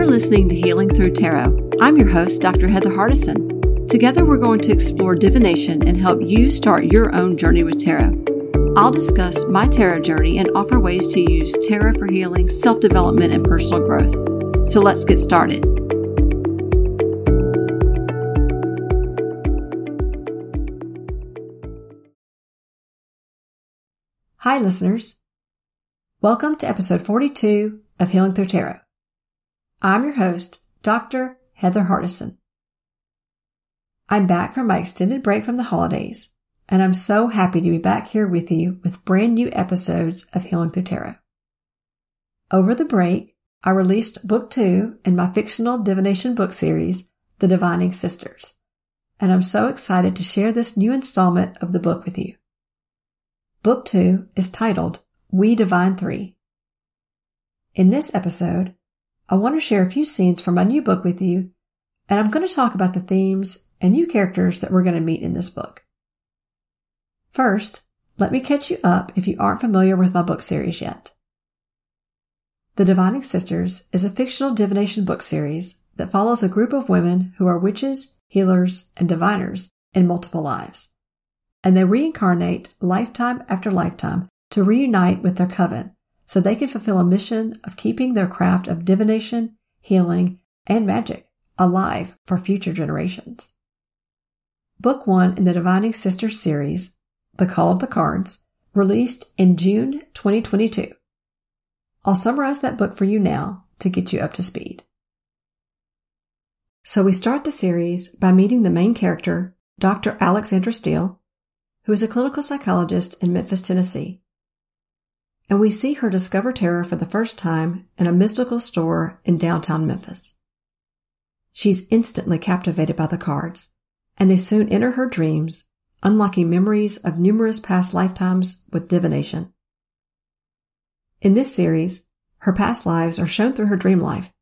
You're listening to Healing Through Tarot. I'm your host, Dr. Heather Hardison. Together, we're going to explore divination and help you start your own journey with tarot. I'll discuss my tarot journey and offer ways to use tarot for healing, self development, and personal growth. So let's get started. Hi, listeners. Welcome to episode 42 of Healing Through Tarot. I'm your host, Dr. Heather Hardison. I'm back from my extended break from the holidays, and I'm so happy to be back here with you with brand new episodes of Healing Through Tarot. Over the break, I released book two in my fictional divination book series, The Divining Sisters, and I'm so excited to share this new installment of the book with you. Book two is titled We Divine Three. In this episode, I want to share a few scenes from my new book with you, and I'm going to talk about the themes and new characters that we're going to meet in this book. First, let me catch you up if you aren't familiar with my book series yet. The Divining Sisters is a fictional divination book series that follows a group of women who are witches, healers, and diviners in multiple lives. And they reincarnate lifetime after lifetime to reunite with their coven so they can fulfill a mission of keeping their craft of divination, healing, and magic alive for future generations. Book one in the Divining Sisters series, The Call of the Cards, released in June 2022. I'll summarize that book for you now to get you up to speed. So we start the series by meeting the main character, Dr. Alexandra Steele, who is a clinical psychologist in Memphis, Tennessee and we see her discover tarot for the first time in a mystical store in downtown Memphis. She's instantly captivated by the cards, and they soon enter her dreams, unlocking memories of numerous past lifetimes with divination. In this series, her past lives are shown through her dream life,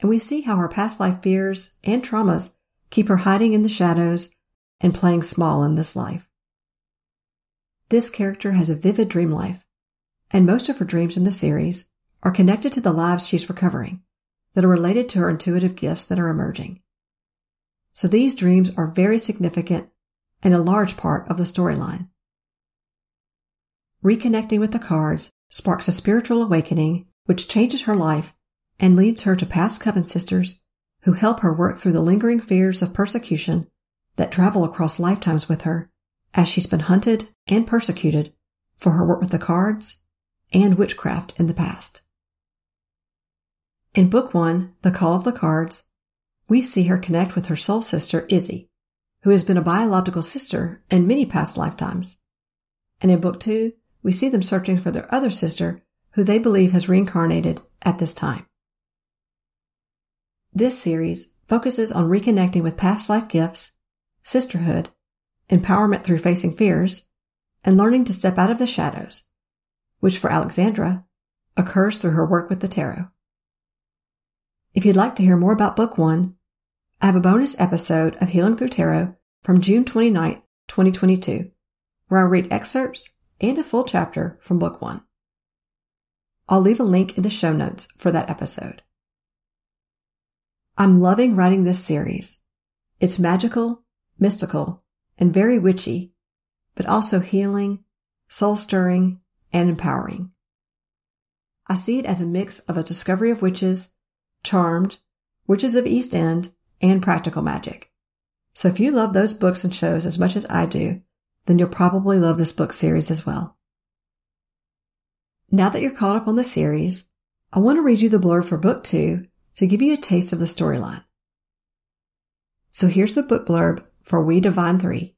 and we see how her past life fears and traumas keep her hiding in the shadows and playing small in this life. This character has a vivid dream life, and most of her dreams in the series are connected to the lives she's recovering that are related to her intuitive gifts that are emerging. So these dreams are very significant and a large part of the storyline. Reconnecting with the cards sparks a spiritual awakening which changes her life and leads her to past coven sisters who help her work through the lingering fears of persecution that travel across lifetimes with her as she's been hunted and persecuted for her work with the cards and witchcraft in the past. In Book 1, The Call of the Cards, we see her connect with her soul sister, Izzy, who has been a biological sister in many past lifetimes. And in Book 2, we see them searching for their other sister, who they believe has reincarnated at this time. This series focuses on reconnecting with past life gifts, sisterhood, empowerment through facing fears, and learning to step out of the shadows which for Alexandra occurs through her work with the tarot. If you'd like to hear more about Book 1, I have a bonus episode of Healing Through Tarot from June 29, 2022, where I read excerpts and a full chapter from Book 1. I'll leave a link in the show notes for that episode. I'm loving writing this series. It's magical, mystical, and very witchy, but also healing, soul stirring, and empowering. I see it as a mix of a discovery of witches, charmed, witches of East End, and practical magic. So if you love those books and shows as much as I do, then you'll probably love this book series as well. Now that you're caught up on the series, I want to read you the blurb for book two to give you a taste of the storyline. So here's the book blurb for We Divine 3.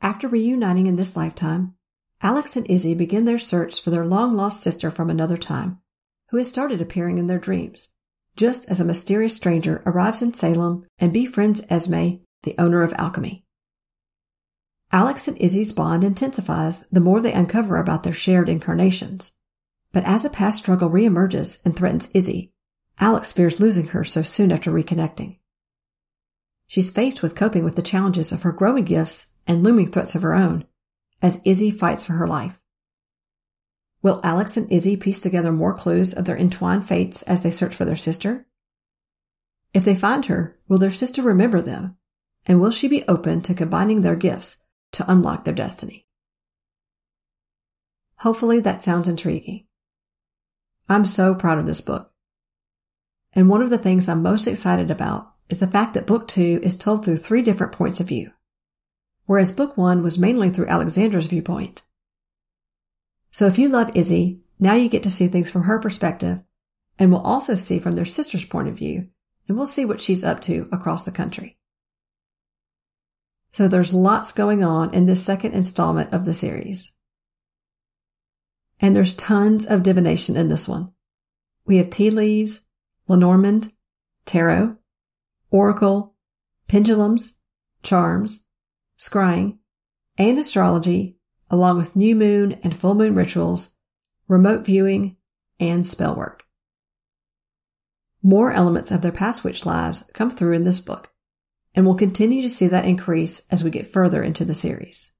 After reuniting in this lifetime, Alex and Izzy begin their search for their long lost sister from another time, who has started appearing in their dreams, just as a mysterious stranger arrives in Salem and befriends Esme, the owner of alchemy. Alex and Izzy's bond intensifies the more they uncover about their shared incarnations. But as a past struggle reemerges and threatens Izzy, Alex fears losing her so soon after reconnecting. She's faced with coping with the challenges of her growing gifts and looming threats of her own as Izzy fights for her life. Will Alex and Izzy piece together more clues of their entwined fates as they search for their sister? If they find her, will their sister remember them? And will she be open to combining their gifts to unlock their destiny? Hopefully that sounds intriguing. I'm so proud of this book. And one of the things I'm most excited about is the fact that book two is told through three different points of view, whereas book one was mainly through Alexandra's viewpoint. So if you love Izzy, now you get to see things from her perspective and we'll also see from their sister's point of view, and we'll see what she's up to across the country. So there's lots going on in this second installment of the series. And there's tons of divination in this one. We have tea leaves, Lenormand, tarot, oracle, pendulums, charms, scrying, and astrology, along with new moon and full moon rituals, remote viewing, and spell work. More elements of their past witch lives come through in this book, and we'll continue to see that increase as we get further into the series.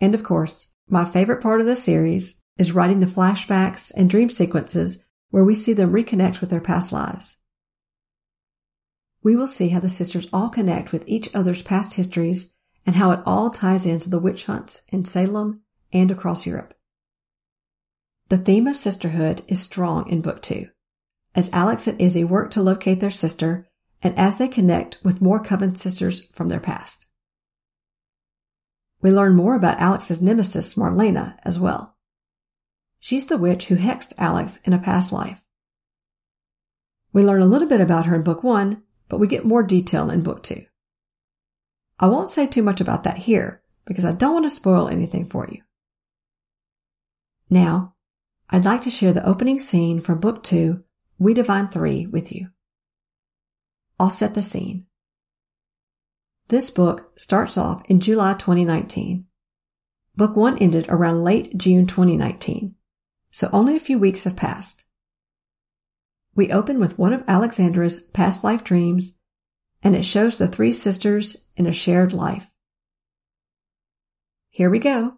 And of course, my favorite part of the series is writing the flashbacks and dream sequences where we see them reconnect with their past lives. We will see how the sisters all connect with each other's past histories and how it all ties into the witch hunts in Salem and across Europe. The theme of sisterhood is strong in book two, as Alex and Izzy work to locate their sister and as they connect with more coven sisters from their past. We learn more about Alex's nemesis, Marlena, as well. She's the witch who hexed Alex in a past life. We learn a little bit about her in book one, but we get more detail in book two. I won't say too much about that here because I don't want to spoil anything for you. Now, I'd like to share the opening scene from book two, We Divine Three, with you. I'll set the scene. This book starts off in July 2019. Book one ended around late June 2019, so only a few weeks have passed. We open with one of Alexandra's past life dreams, and it shows the three sisters in a shared life. Here we go.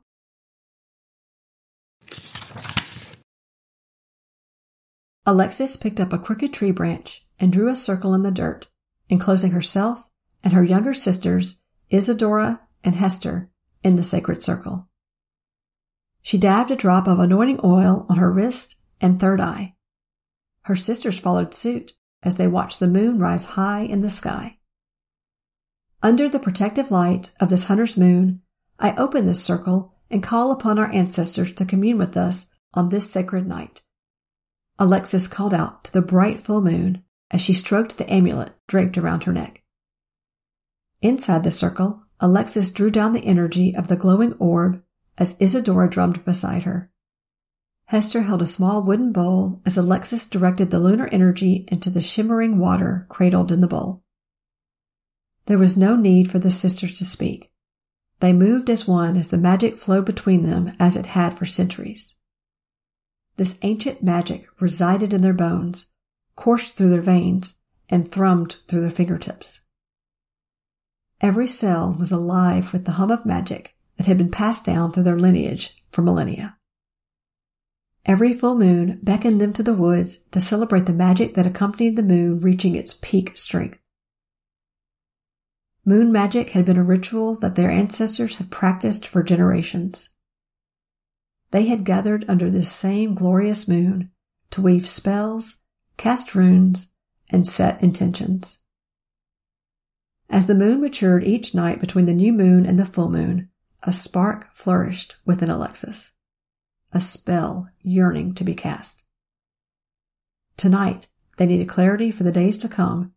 Alexis picked up a crooked tree branch and drew a circle in the dirt, enclosing herself and her younger sisters, Isadora and Hester, in the sacred circle. She dabbed a drop of anointing oil on her wrist and third eye. Her sisters followed suit as they watched the moon rise high in the sky. Under the protective light of this hunter's moon, I open this circle and call upon our ancestors to commune with us on this sacred night. Alexis called out to the bright full moon as she stroked the amulet draped around her neck. Inside the circle, Alexis drew down the energy of the glowing orb as Isadora drummed beside her. Hester held a small wooden bowl as Alexis directed the lunar energy into the shimmering water cradled in the bowl. There was no need for the sisters to speak. They moved as one as the magic flowed between them as it had for centuries. This ancient magic resided in their bones, coursed through their veins, and thrummed through their fingertips. Every cell was alive with the hum of magic that had been passed down through their lineage for millennia. Every full moon beckoned them to the woods to celebrate the magic that accompanied the moon reaching its peak strength. Moon magic had been a ritual that their ancestors had practiced for generations. They had gathered under this same glorious moon to weave spells, cast runes, and set intentions. As the moon matured each night between the new moon and the full moon, a spark flourished within Alexis, a spell yearning to be cast. Tonight, they needed clarity for the days to come,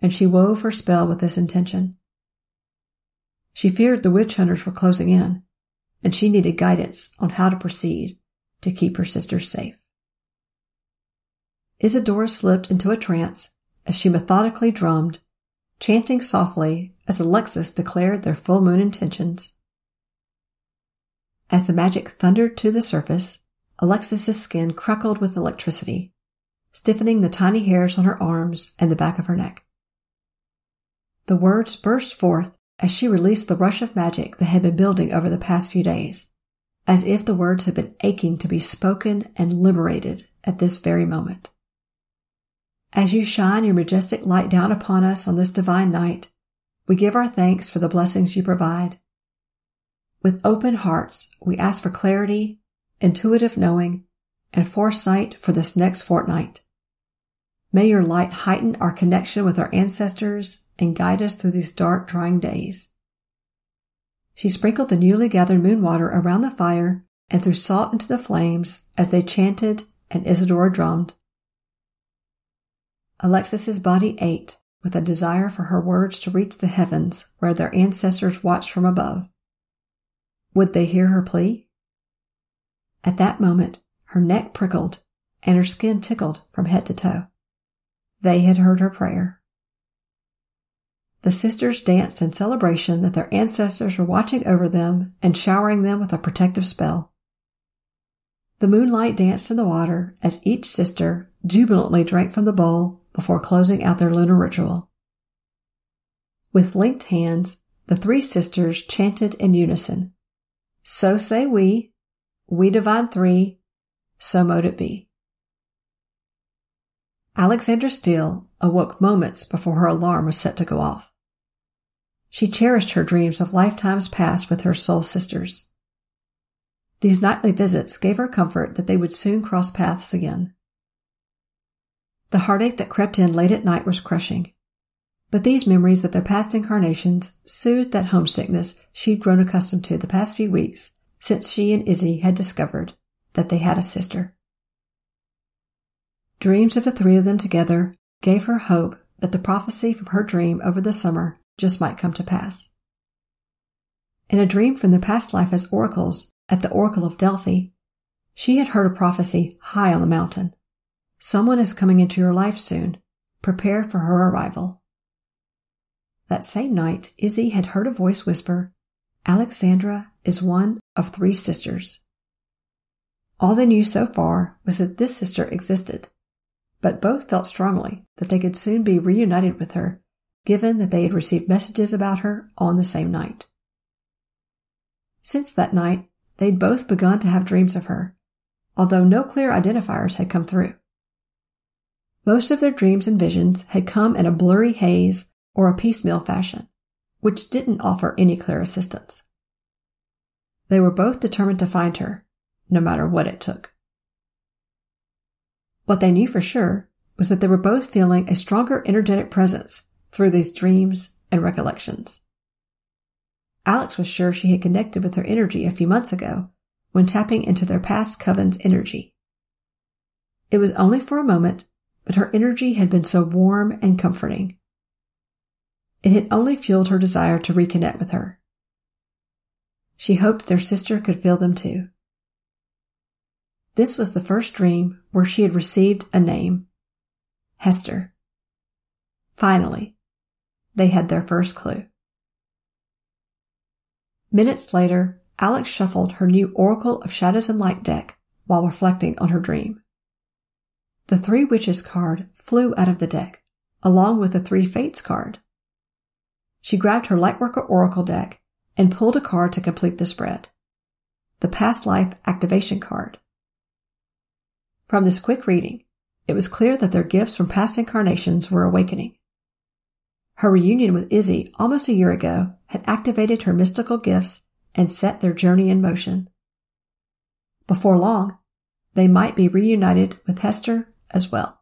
and she wove her spell with this intention. She feared the witch hunters were closing in, and she needed guidance on how to proceed to keep her sisters safe. Isadora slipped into a trance as she methodically drummed chanting softly as Alexis declared their full moon intentions. As the magic thundered to the surface, Alexis's skin crackled with electricity, stiffening the tiny hairs on her arms and the back of her neck. The words burst forth as she released the rush of magic that had been building over the past few days, as if the words had been aching to be spoken and liberated at this very moment. As you shine your majestic light down upon us on this divine night, we give our thanks for the blessings you provide. With open hearts, we ask for clarity, intuitive knowing, and foresight for this next fortnight. May your light heighten our connection with our ancestors and guide us through these dark, drying days. She sprinkled the newly gathered moon water around the fire and threw salt into the flames as they chanted and Isadora drummed. Alexis's body ached with a desire for her words to reach the heavens where their ancestors watched from above. Would they hear her plea? At that moment, her neck prickled and her skin tickled from head to toe. They had heard her prayer. The sisters danced in celebration that their ancestors were watching over them and showering them with a protective spell. The moonlight danced in the water as each sister jubilantly drank from the bowl before closing out their lunar ritual. With linked hands, the three sisters chanted in unison. So say we, we divine three, so mote it be. Alexandra Steele awoke moments before her alarm was set to go off. She cherished her dreams of lifetimes past with her soul sisters. These nightly visits gave her comfort that they would soon cross paths again. The heartache that crept in late at night was crushing, but these memories of their past incarnations soothed that homesickness she'd grown accustomed to the past few weeks since she and Izzy had discovered that they had a sister. Dreams of the three of them together gave her hope that the prophecy from her dream over the summer just might come to pass. In a dream from their past life as oracles at the Oracle of Delphi, she had heard a prophecy high on the mountain. Someone is coming into your life soon. Prepare for her arrival. That same night, Izzy had heard a voice whisper, Alexandra is one of three sisters. All they knew so far was that this sister existed, but both felt strongly that they could soon be reunited with her, given that they had received messages about her on the same night. Since that night, they'd both begun to have dreams of her, although no clear identifiers had come through. Most of their dreams and visions had come in a blurry haze or a piecemeal fashion, which didn't offer any clear assistance. They were both determined to find her, no matter what it took. What they knew for sure was that they were both feeling a stronger energetic presence through these dreams and recollections. Alex was sure she had connected with her energy a few months ago when tapping into their past coven's energy. It was only for a moment, but her energy had been so warm and comforting. It had only fueled her desire to reconnect with her. She hoped their sister could feel them too. This was the first dream where she had received a name. Hester. Finally, they had their first clue. Minutes later, Alex shuffled her new Oracle of Shadows and Light deck while reflecting on her dream. The Three Witches card flew out of the deck, along with the Three Fates card. She grabbed her Lightworker Oracle deck and pulled a card to complete the spread. The Past Life Activation card. From this quick reading, it was clear that their gifts from past incarnations were awakening. Her reunion with Izzy almost a year ago had activated her mystical gifts and set their journey in motion. Before long, they might be reunited with Hester as well.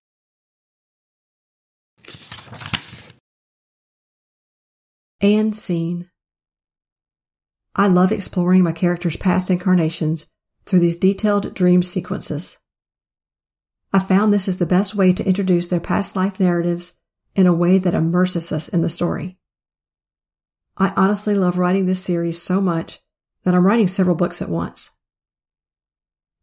And scene. I love exploring my characters' past incarnations through these detailed dream sequences. I found this is the best way to introduce their past life narratives in a way that immerses us in the story. I honestly love writing this series so much that I'm writing several books at once.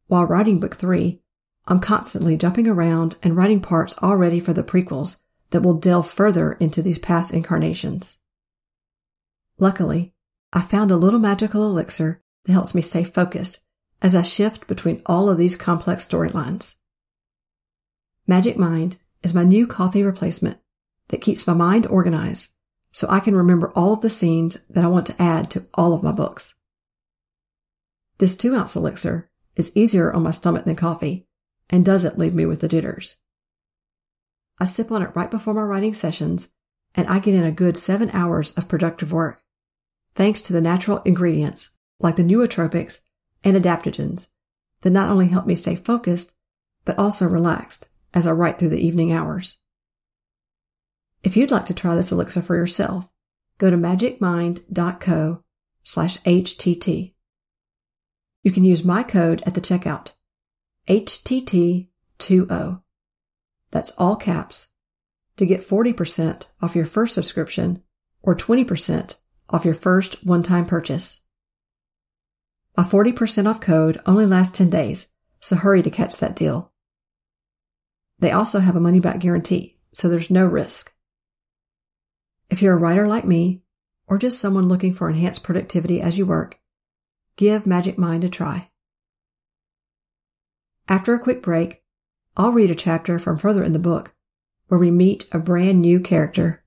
While writing book three, I'm constantly jumping around and writing parts already for the prequels that will delve further into these past incarnations. Luckily, I found a little magical elixir that helps me stay focused as I shift between all of these complex storylines. Magic Mind is my new coffee replacement that keeps my mind organized so I can remember all of the scenes that I want to add to all of my books. This two ounce elixir is easier on my stomach than coffee and doesn't leave me with the jitters. I sip on it right before my writing sessions and I get in a good seven hours of productive work, thanks to the natural ingredients like the nootropics and adaptogens that not only help me stay focused, but also relaxed as I write through the evening hours. If you'd like to try this elixir for yourself, go to magicmind.co slash HTT. You can use my code at the checkout, HTT20. That's all caps to get 40% off your first subscription or 20% off your first one-time purchase. My 40% off code only lasts 10 days, so hurry to catch that deal. They also have a money back guarantee, so there's no risk. If you're a writer like me, or just someone looking for enhanced productivity as you work, give Magic Mind a try. After a quick break, I'll read a chapter from further in the book where we meet a brand new character.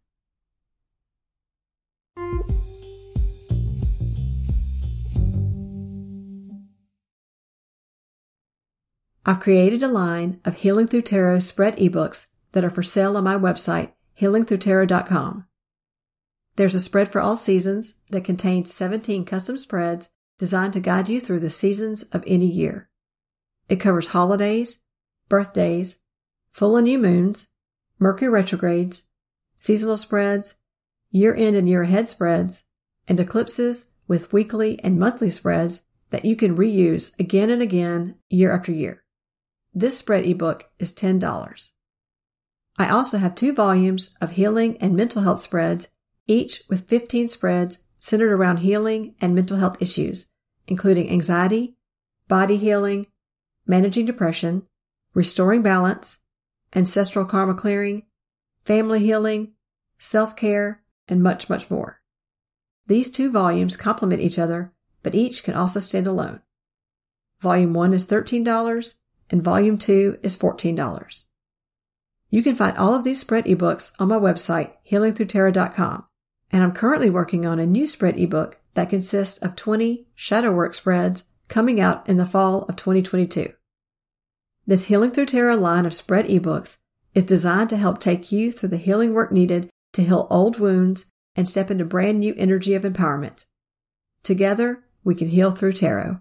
I've created a line of Healing Through Tarot spread ebooks that are for sale on my website, healingthroughtarot.com. There's a spread for all seasons that contains 17 custom spreads designed to guide you through the seasons of any year. It covers holidays, birthdays, full and new moons, Mercury retrogrades, seasonal spreads, year end and year ahead spreads, and eclipses with weekly and monthly spreads that you can reuse again and again year after year. This spread ebook is $10. I also have two volumes of healing and mental health spreads, each with 15 spreads centered around healing and mental health issues, including anxiety, body healing, managing depression, restoring balance, ancestral karma clearing, family healing, self-care, and much, much more. These two volumes complement each other, but each can also stand alone. Volume 1 is $13 and volume two is $14. You can find all of these spread ebooks on my website, healingthroughtarot.com. And I'm currently working on a new spread ebook that consists of 20 shadow work spreads coming out in the fall of 2022. This Healing Through Tarot line of spread ebooks is designed to help take you through the healing work needed to heal old wounds and step into brand new energy of empowerment. Together, we can heal through tarot.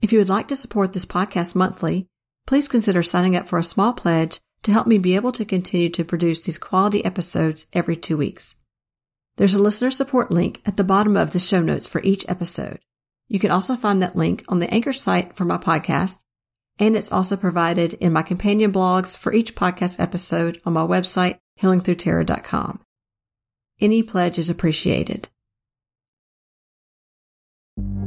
If you would like to support this podcast monthly, please consider signing up for a small pledge to help me be able to continue to produce these quality episodes every two weeks. There's a listener support link at the bottom of the show notes for each episode. You can also find that link on the Anchor site for my podcast, and it's also provided in my companion blogs for each podcast episode on my website, healingthroughtarot.com. Any pledge is appreciated.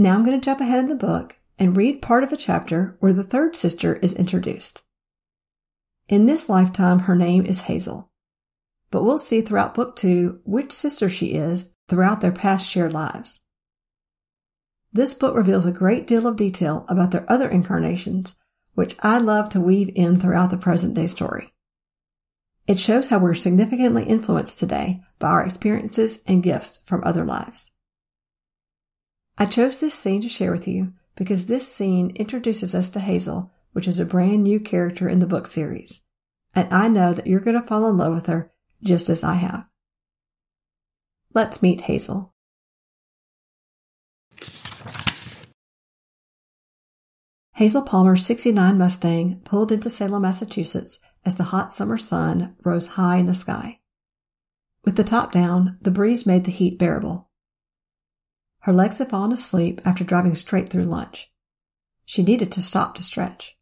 Now I'm going to jump ahead in the book and read part of a chapter where the third sister is introduced. In this lifetime, her name is Hazel, but we'll see throughout book two which sister she is throughout their past shared lives. This book reveals a great deal of detail about their other incarnations, which I love to weave in throughout the present day story. It shows how we're significantly influenced today by our experiences and gifts from other lives. I chose this scene to share with you because this scene introduces us to Hazel, which is a brand new character in the book series. and I know that you're going to fall in love with her just as I have. Let's meet Hazel. Hazel Palmer's 69 Mustang pulled into Salem, Massachusetts as the hot summer sun rose high in the sky. With the top down, the breeze made the heat bearable. Her legs had fallen asleep after driving straight through lunch. She needed to stop to stretch.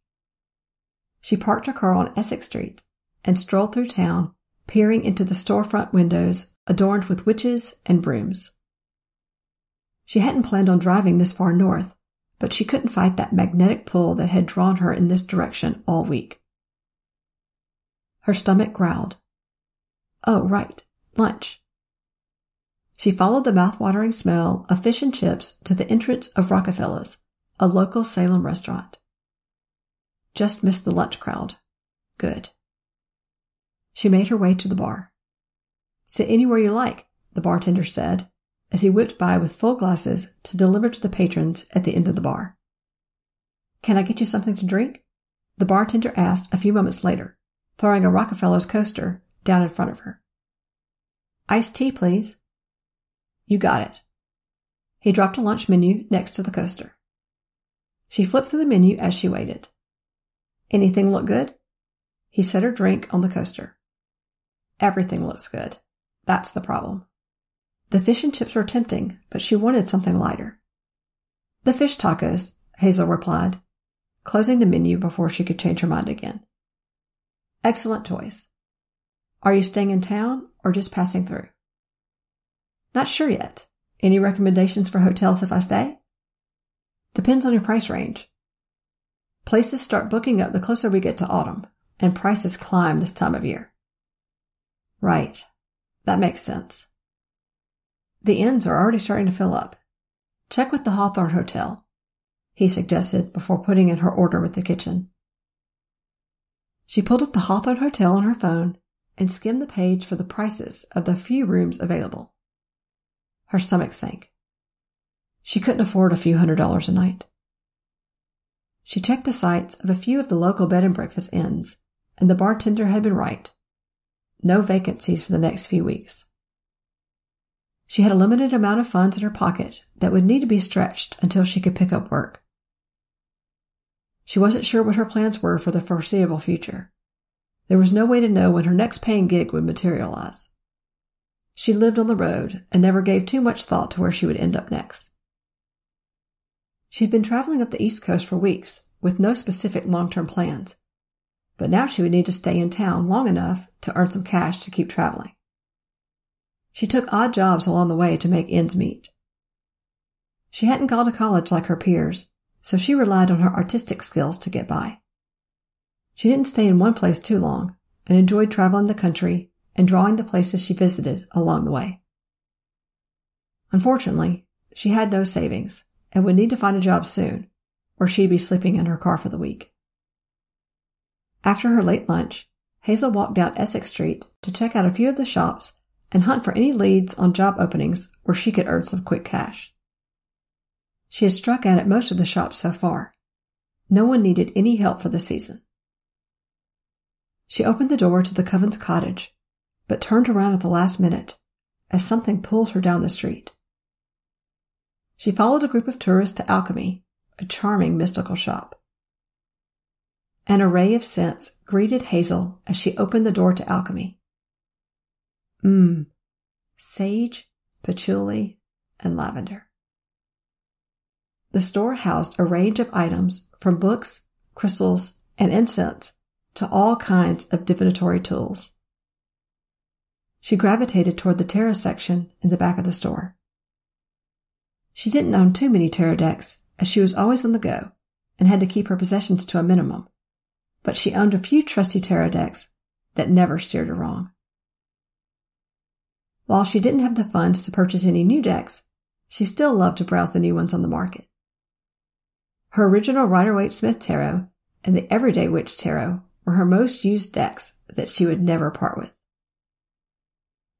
She parked her car on Essex Street and strolled through town, peering into the storefront windows adorned with witches and brooms. She hadn't planned on driving this far north, but she couldn't fight that magnetic pull that had drawn her in this direction all week. Her stomach growled. Oh, right, lunch. She followed the mouth-watering smell of fish and chips to the entrance of Rockafellas, a local Salem restaurant. Just missed the lunch crowd. Good. She made her way to the bar. Sit anywhere you like, the bartender said, as he whipped by with full glasses to deliver to the patrons at the end of the bar. Can I get you something to drink? The bartender asked a few moments later, throwing a Rockafellas coaster down in front of her. Iced tea, please. You got it. He dropped a lunch menu next to the coaster. She flipped through the menu as she waited. Anything look good? He set her drink on the coaster. Everything looks good. That's the problem. The fish and chips were tempting, but she wanted something lighter. The fish tacos, Hazel replied, closing the menu before she could change her mind again. Excellent choice. Are you staying in town or just passing through? Not sure yet. Any recommendations for hotels if I stay? Depends on your price range. Places start booking up the closer we get to autumn, and prices climb this time of year. Right. That makes sense. The inns are already starting to fill up. Check with the Hawthorne Hotel, he suggested before putting in her order with the kitchen. She pulled up the Hawthorne Hotel on her phone and skimmed the page for the prices of the few rooms available. Her stomach sank. She couldn't afford a few hundred dollars a night. She checked the sites of a few of the local bed and breakfast inns, and the bartender had been right. No vacancies for the next few weeks. She had a limited amount of funds in her pocket that would need to be stretched until she could pick up work. She wasn't sure what her plans were for the foreseeable future. There was no way to know when her next paying gig would materialize. She lived on the road and never gave too much thought to where she would end up next. She had been traveling up the East Coast for weeks with no specific long-term plans, but now she would need to stay in town long enough to earn some cash to keep traveling. She took odd jobs along the way to make ends meet. She hadn't gone to college like her peers, so she relied on her artistic skills to get by. She didn't stay in one place too long and enjoyed traveling the country and drawing the places she visited along the way. Unfortunately, she had no savings and would need to find a job soon, or she'd be sleeping in her car for the week. After her late lunch, Hazel walked down Essex Street to check out a few of the shops and hunt for any leads on job openings where she could earn some quick cash. She had struck out at most of the shops so far. No one needed any help for the season. She opened the door to the Covens cottage, but turned around at the last minute as something pulled her down the street. She followed a group of tourists to Alchemy, a charming mystical shop. An array of scents greeted Hazel as she opened the door to Alchemy. Mmm. Sage, patchouli, and lavender. The store housed a range of items from books, crystals, and incense to all kinds of divinatory tools. She gravitated toward the tarot section in the back of the store. She didn't own too many tarot decks as she was always on the go and had to keep her possessions to a minimum, but she owned a few trusty tarot decks that never steered her wrong. While she didn't have the funds to purchase any new decks, she still loved to browse the new ones on the market. Her original Rider-Waite Smith Tarot and the Everyday Witch Tarot were her most used decks that she would never part with.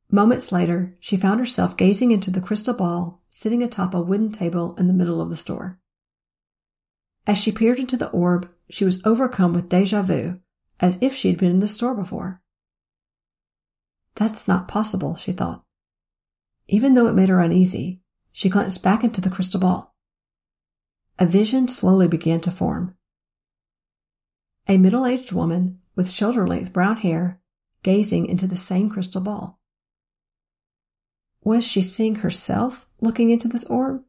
Moments later, she found herself gazing into the crystal ball sitting atop a wooden table in the middle of the store. As she peered into the orb, she was overcome with deja vu as if she'd been in the store before. That's not possible, she thought. Even though it made her uneasy, she glanced back into the crystal ball. A vision slowly began to form. A middle-aged woman with shoulder-length brown hair gazing into the same crystal ball. Was she seeing herself looking into this orb?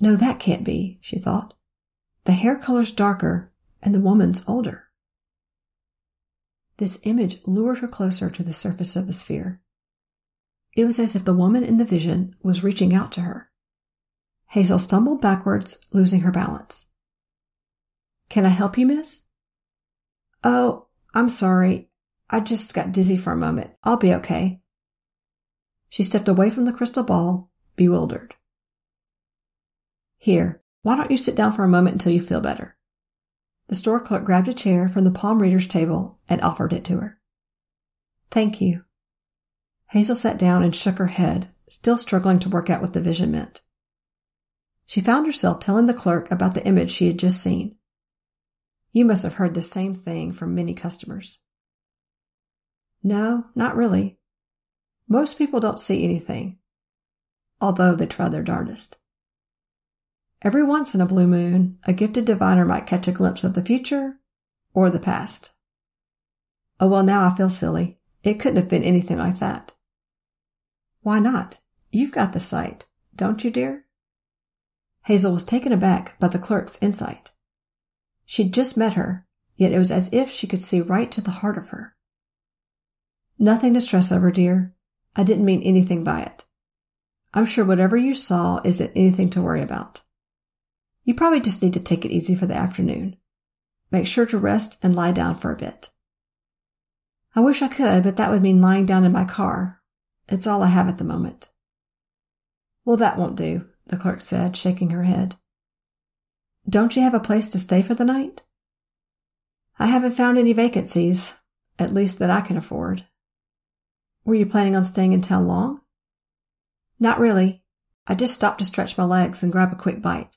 No, that can't be, she thought. The hair color's darker and the woman's older. This image lured her closer to the surface of the sphere. It was as if the woman in the vision was reaching out to her. Hazel stumbled backwards, losing her balance. Can I help you, miss? Oh, I'm sorry. I just got dizzy for a moment. I'll be okay. She stepped away from the crystal ball, bewildered. Here, why don't you sit down for a moment until you feel better? The store clerk grabbed a chair from the palm reader's table and offered it to her. Thank you. Hazel sat down and shook her head, still struggling to work out what the vision meant. She found herself telling the clerk about the image she had just seen. You must have heard the same thing from many customers. No, not really. Most people don't see anything, although they try their darndest. Every once in a blue moon, a gifted diviner might catch a glimpse of the future or the past. Oh, well, now I feel silly. It couldn't have been anything like that. Why not? You've got the sight, don't you, dear? Hazel was taken aback by the clerk's insight. She'd just met her, yet it was as if she could see right to the heart of her. Nothing to stress over, dear. I didn't mean anything by it. I'm sure whatever you saw isn't anything to worry about. You probably just need to take it easy for the afternoon. Make sure to rest and lie down for a bit. I wish I could, but that would mean lying down in my car. It's all I have at the moment. Well, that won't do, the clerk said, shaking her head. Don't you have a place to stay for the night? I haven't found any vacancies, at least that I can afford. Were you planning on staying in town long? Not really. I just stopped to stretch my legs and grab a quick bite.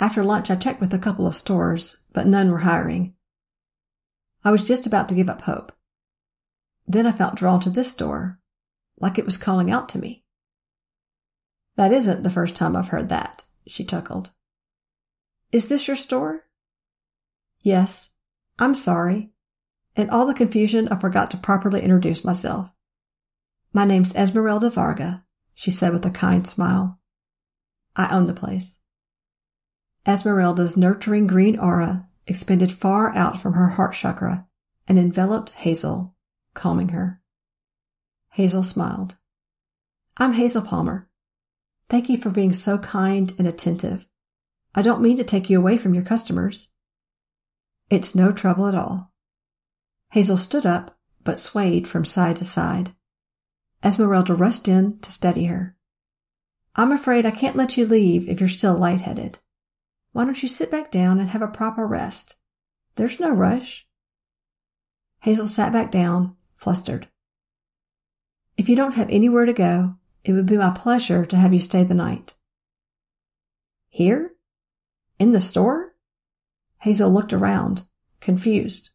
After lunch, I checked with a couple of stores, but none were hiring. I was just about to give up hope. Then I felt drawn to this store, like it was calling out to me. That isn't the first time I've heard that, she chuckled. Is this your store? Yes. I'm sorry. In all the confusion, I forgot to properly introduce myself. My name's Esmeralda Varga, she said with a kind smile. I own the place. Esmeralda's nurturing green aura expanded far out from her heart chakra and enveloped Hazel, calming her. Hazel smiled. I'm Hazel Palmer. Thank you for being so kind and attentive. I don't mean to take you away from your customers. It's no trouble at all. Hazel stood up, but swayed from side to side. Esmeralda rushed in to steady her. I'm afraid I can't let you leave if you're still lightheaded. Why don't you sit back down and have a proper rest? There's no rush. Hazel sat back down, flustered. If you don't have anywhere to go, it would be my pleasure to have you stay the night. Here? In the store? Hazel looked around, confused.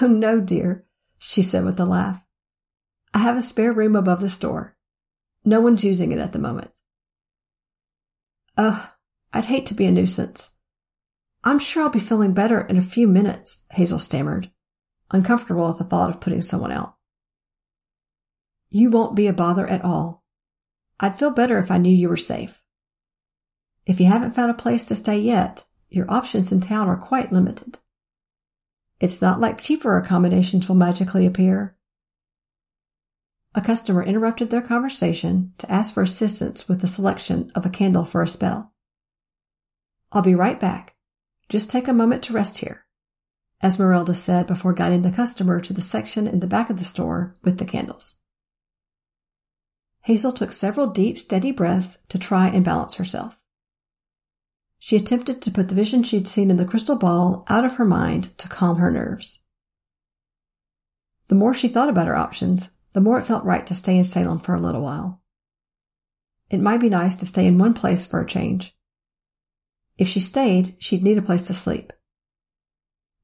Oh, no, dear, she said with a laugh. I have a spare room above the store. No one's using it at the moment. Oh, I'd hate to be a nuisance. I'm sure I'll be feeling better in a few minutes, Hazel stammered, uncomfortable at the thought of putting someone out. You won't be a bother at all. I'd feel better if I knew you were safe. If you haven't found a place to stay yet, your options in town are quite limited. It's not like cheaper accommodations will magically appear. A customer interrupted their conversation to ask for assistance with the selection of a candle for a spell. I'll be right back. Just take a moment to rest here, Esmeralda said before guiding the customer to the section in the back of the store with the candles. Hazel took several deep, steady breaths to try and balance herself. She attempted to put the vision she'd seen in the crystal ball out of her mind to calm her nerves. The more she thought about her options, the more it felt right to stay in Salem for a little while. It might be nice to stay in one place for a change. If she stayed, she'd need a place to sleep.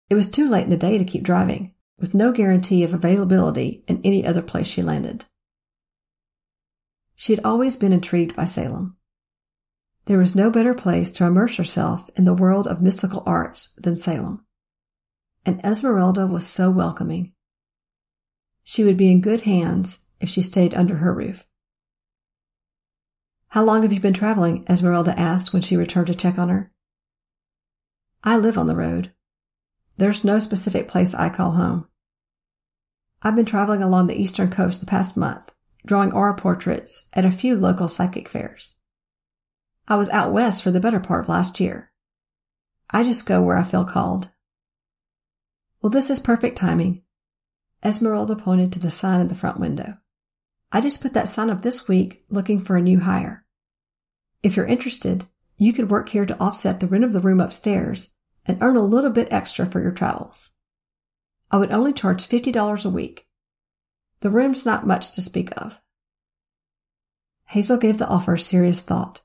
It was too late in the day to keep driving, with no guarantee of availability in any other place she landed. She had always been intrigued by Salem. There was no better place to immerse herself in the world of mystical arts than Salem. And Esmeralda was so welcoming. She would be in good hands if she stayed under her roof. How long have you been traveling? Esmeralda asked when she returned to check on her. I live on the road. There's no specific place I call home. I've been traveling along the eastern coast the past month, drawing aura portraits at a few local psychic fairs. I was out west for the better part of last year. I just go where I feel called. Well, this is perfect timing. Esmeralda pointed to the sign in the front window. I just put that sign up this week looking for a new hire. If you're interested, you could work here to offset the rent of the room upstairs and earn a little bit extra for your travels. I would only charge $50 a week. The room's not much to speak of. Hazel gave the offer serious thought.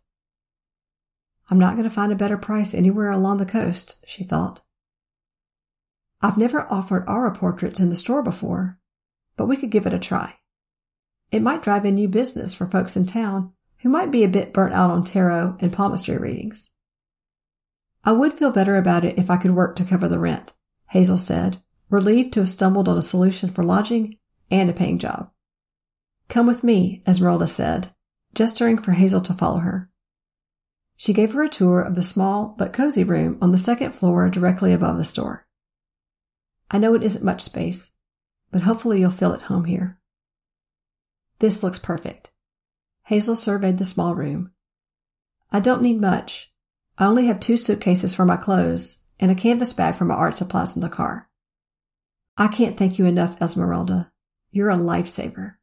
I'm not going to find a better price anywhere along the coast, she thought. I've never offered aura portraits in the store before, but we could give it a try. It might drive in new business for folks in town who might be a bit burnt out on tarot and palmistry readings. I would feel better about it if I could work to cover the rent, Hazel said, relieved to have stumbled on a solution for lodging and a paying job. Come with me, Esmeralda said, gesturing for Hazel to follow her. She gave her a tour of the small but cozy room on the second floor directly above the store. I know it isn't much space, but hopefully you'll feel at home here. This looks perfect. Hazel surveyed the small room. I don't need much. I only have two suitcases for my clothes and a canvas bag for my art supplies in the car. I can't thank you enough, Esmeralda. You're a lifesaver.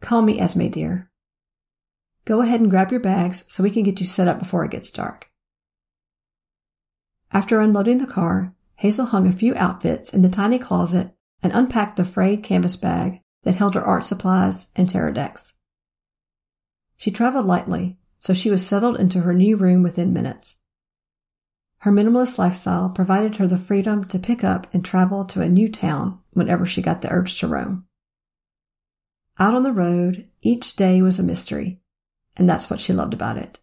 Call me Esme, dear. Go ahead and grab your bags so we can get you set up before it gets dark. After unloading the car, Hazel hung a few outfits in the tiny closet and unpacked the frayed canvas bag that held her art supplies and tarot decks. She traveled lightly, so she was settled into her new room within minutes. Her minimalist lifestyle provided her the freedom to pick up and travel to a new town whenever she got the urge to roam. Out on the road, each day was a mystery, and that's what she loved about it.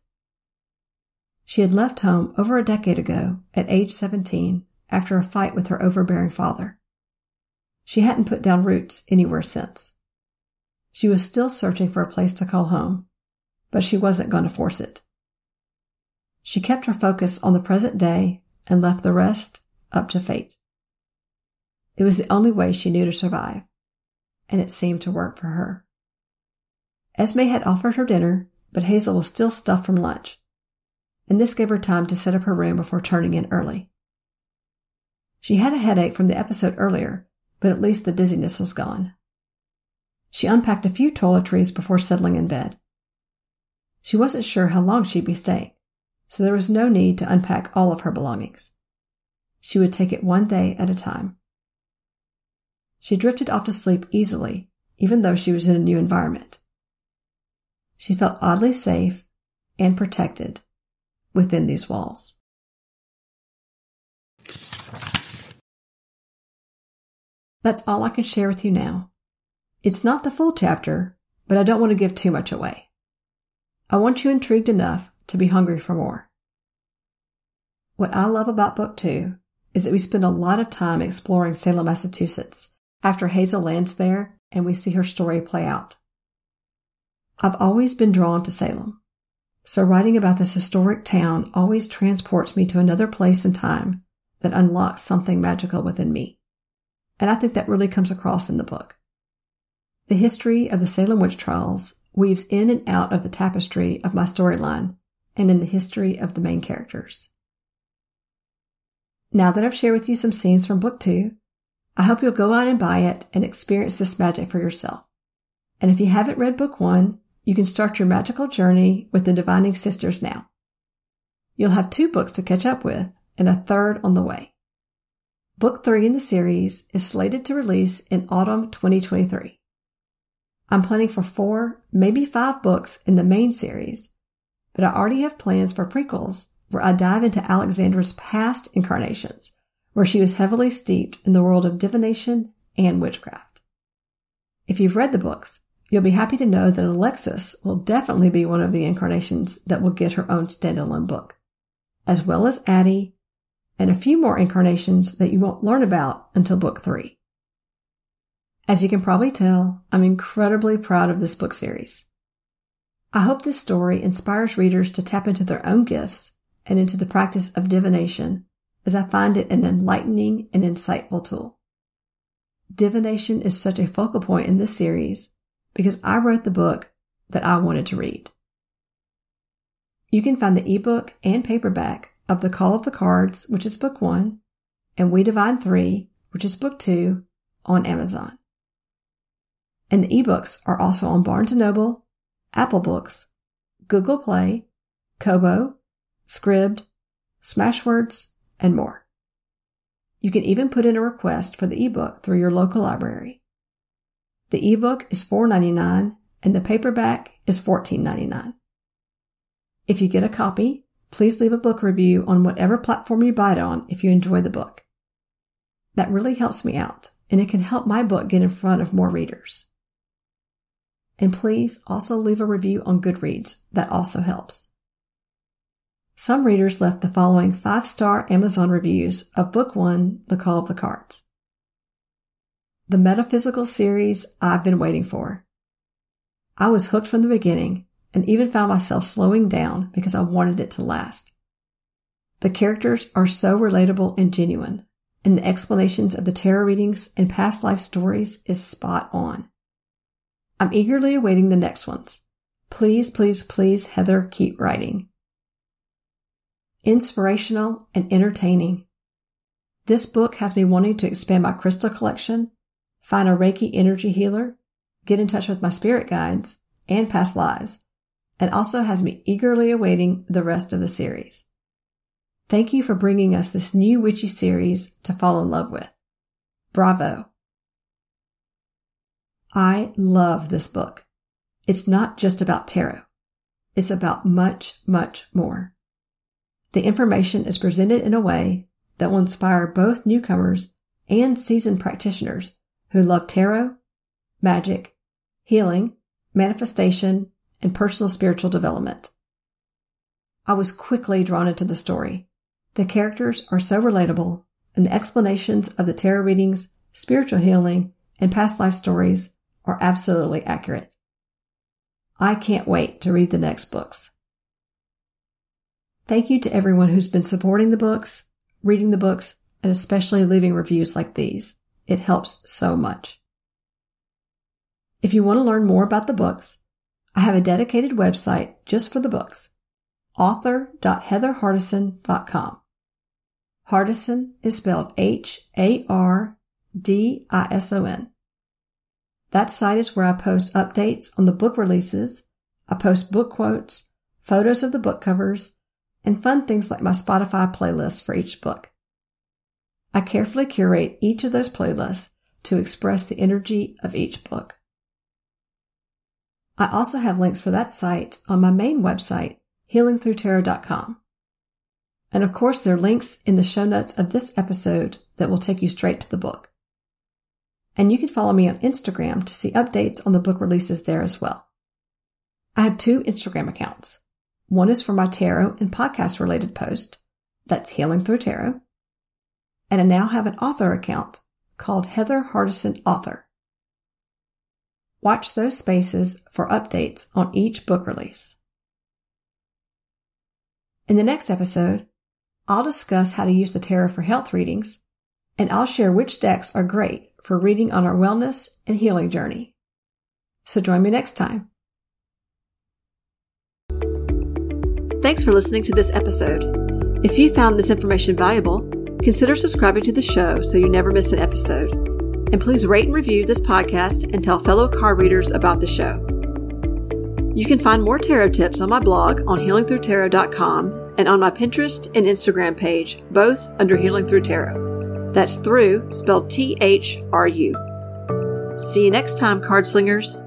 She had left home over a decade ago at age 17 after a fight with her overbearing father. She hadn't put down roots anywhere since. She was still searching for a place to call home, but she wasn't going to force it. She kept her focus on the present day and left the rest up to fate. It was the only way she knew to survive, and it seemed to work for her. Esme had offered her dinner but Hazel was still stuffed from lunch, and this gave her time to set up her room before turning in early. She had a headache from the episode earlier, but at least the dizziness was gone. She unpacked a few toiletries before settling in bed. She wasn't sure how long she'd be staying, so there was no need to unpack all of her belongings. She would take it one day at a time. She drifted off to sleep easily, even though she was in a new environment. She felt oddly safe and protected within these walls. That's all I can share with you now. It's not the full chapter, but I don't want to give too much away. I want you intrigued enough to be hungry for more. What I love about book two is that we spend a lot of time exploring Salem, Massachusetts after Hazel lands there and we see her story play out. I've always been drawn to Salem. So writing about this historic town always transports me to another place and time that unlocks something magical within me. And I think that really comes across in the book. The history of the Salem witch trials weaves in and out of the tapestry of my storyline and in the history of the main characters. Now that I've shared with you some scenes from book two, I hope you'll go out and buy it and experience this magic for yourself. And if you haven't read book one, you can start your magical journey with the Divining Sisters now. You'll have two books to catch up with and a third on the way. Book three in the series is slated to release in autumn 2023. I'm planning for four, maybe five books in the main series, but I already have plans for prequels where I dive into Alexandra's past incarnations, where she was heavily steeped in the world of divination and witchcraft. If you've read the books, you'll be happy to know that Alexis will definitely be one of the incarnations that will get her own standalone book, as well as Addie and a few more incarnations that you won't learn about until book three. As you can probably tell, I'm incredibly proud of this book series. I hope this story inspires readers to tap into their own gifts and into the practice of divination as I find it an enlightening and insightful tool. Divination is such a focal point in this series because I wrote the book that I wanted to read. You can find the ebook and paperback of The Call of the Cards, which is book one, and We Divine Three, which is book two, on Amazon. And the ebooks are also on Barnes & Noble, Apple Books, Google Play, Kobo, Scribd, Smashwords, and more. You can even put in a request for the ebook through your local library. The ebook is $4.99 and the paperback is $14.99. If you get a copy, please leave a book review on whatever platform you buy it on if you enjoy the book. That really helps me out, and it can help my book get in front of more readers. And please also leave a review on Goodreads. That also helps. Some readers left the following five star Amazon reviews of Book One, The Call of the Cards. The metaphysical series I've been waiting for. I was hooked from the beginning and even found myself slowing down because I wanted it to last. The characters are so relatable and genuine, and the explanations of the tarot readings and past life stories is spot on. I'm eagerly awaiting the next ones. Please, please, please, Heather, keep writing. Inspirational and entertaining. This book has me wanting to expand my crystal collection, find a Reiki energy healer, get in touch with my spirit guides, and past lives, and also has me eagerly awaiting the rest of the series. Thank you for bringing us this new witchy series to fall in love with. Bravo. I love this book. It's not just about tarot. It's about much, much more. The information is presented in a way that will inspire both newcomers and seasoned practitioners who love tarot, magic, healing, manifestation, and personal spiritual development. I was quickly drawn into the story. The characters are so relatable, and the explanations of the tarot readings, spiritual healing, and past life stories are absolutely accurate. I can't wait to read the next books. Thank you to everyone who's been supporting the books, reading the books, and especially leaving reviews like these. It helps so much. If you want to learn more about the books, I have a dedicated website just for the books. author.heatherhardison.com. Hardison is spelled H-A-R-D-I-S-O-N. That site is where I post updates on the book releases. I post book quotes, photos of the book covers, and fun things like my Spotify playlist for each book. I carefully curate each of those playlists to express the energy of each book. I also have links for that site on my main website, healingthrutarot.com. And of course, there are links in the show notes of this episode that will take you straight to the book. And you can follow me on Instagram to see updates on the book releases there as well. I have two Instagram accounts. One is for my tarot and podcast related post. That's Healing Thru Tarot. And I now have an author account called Heather Hardison Author. Watch those spaces for updates on each book release. In the next episode, I'll discuss how to use the tarot for health readings, and I'll share which decks are great for reading on our wellness and healing journey. So join me next time. Thanks for listening to this episode. If you found this information valuable, consider subscribing to the show so you never miss an episode. And please rate and review this podcast and tell fellow card readers about the show. You can find more tarot tips on my blog on healingthrutarot.com and on my Pinterest and Instagram page, both under Healing Thru Tarot. That's through spelled T H R U. See you next time, card slingers.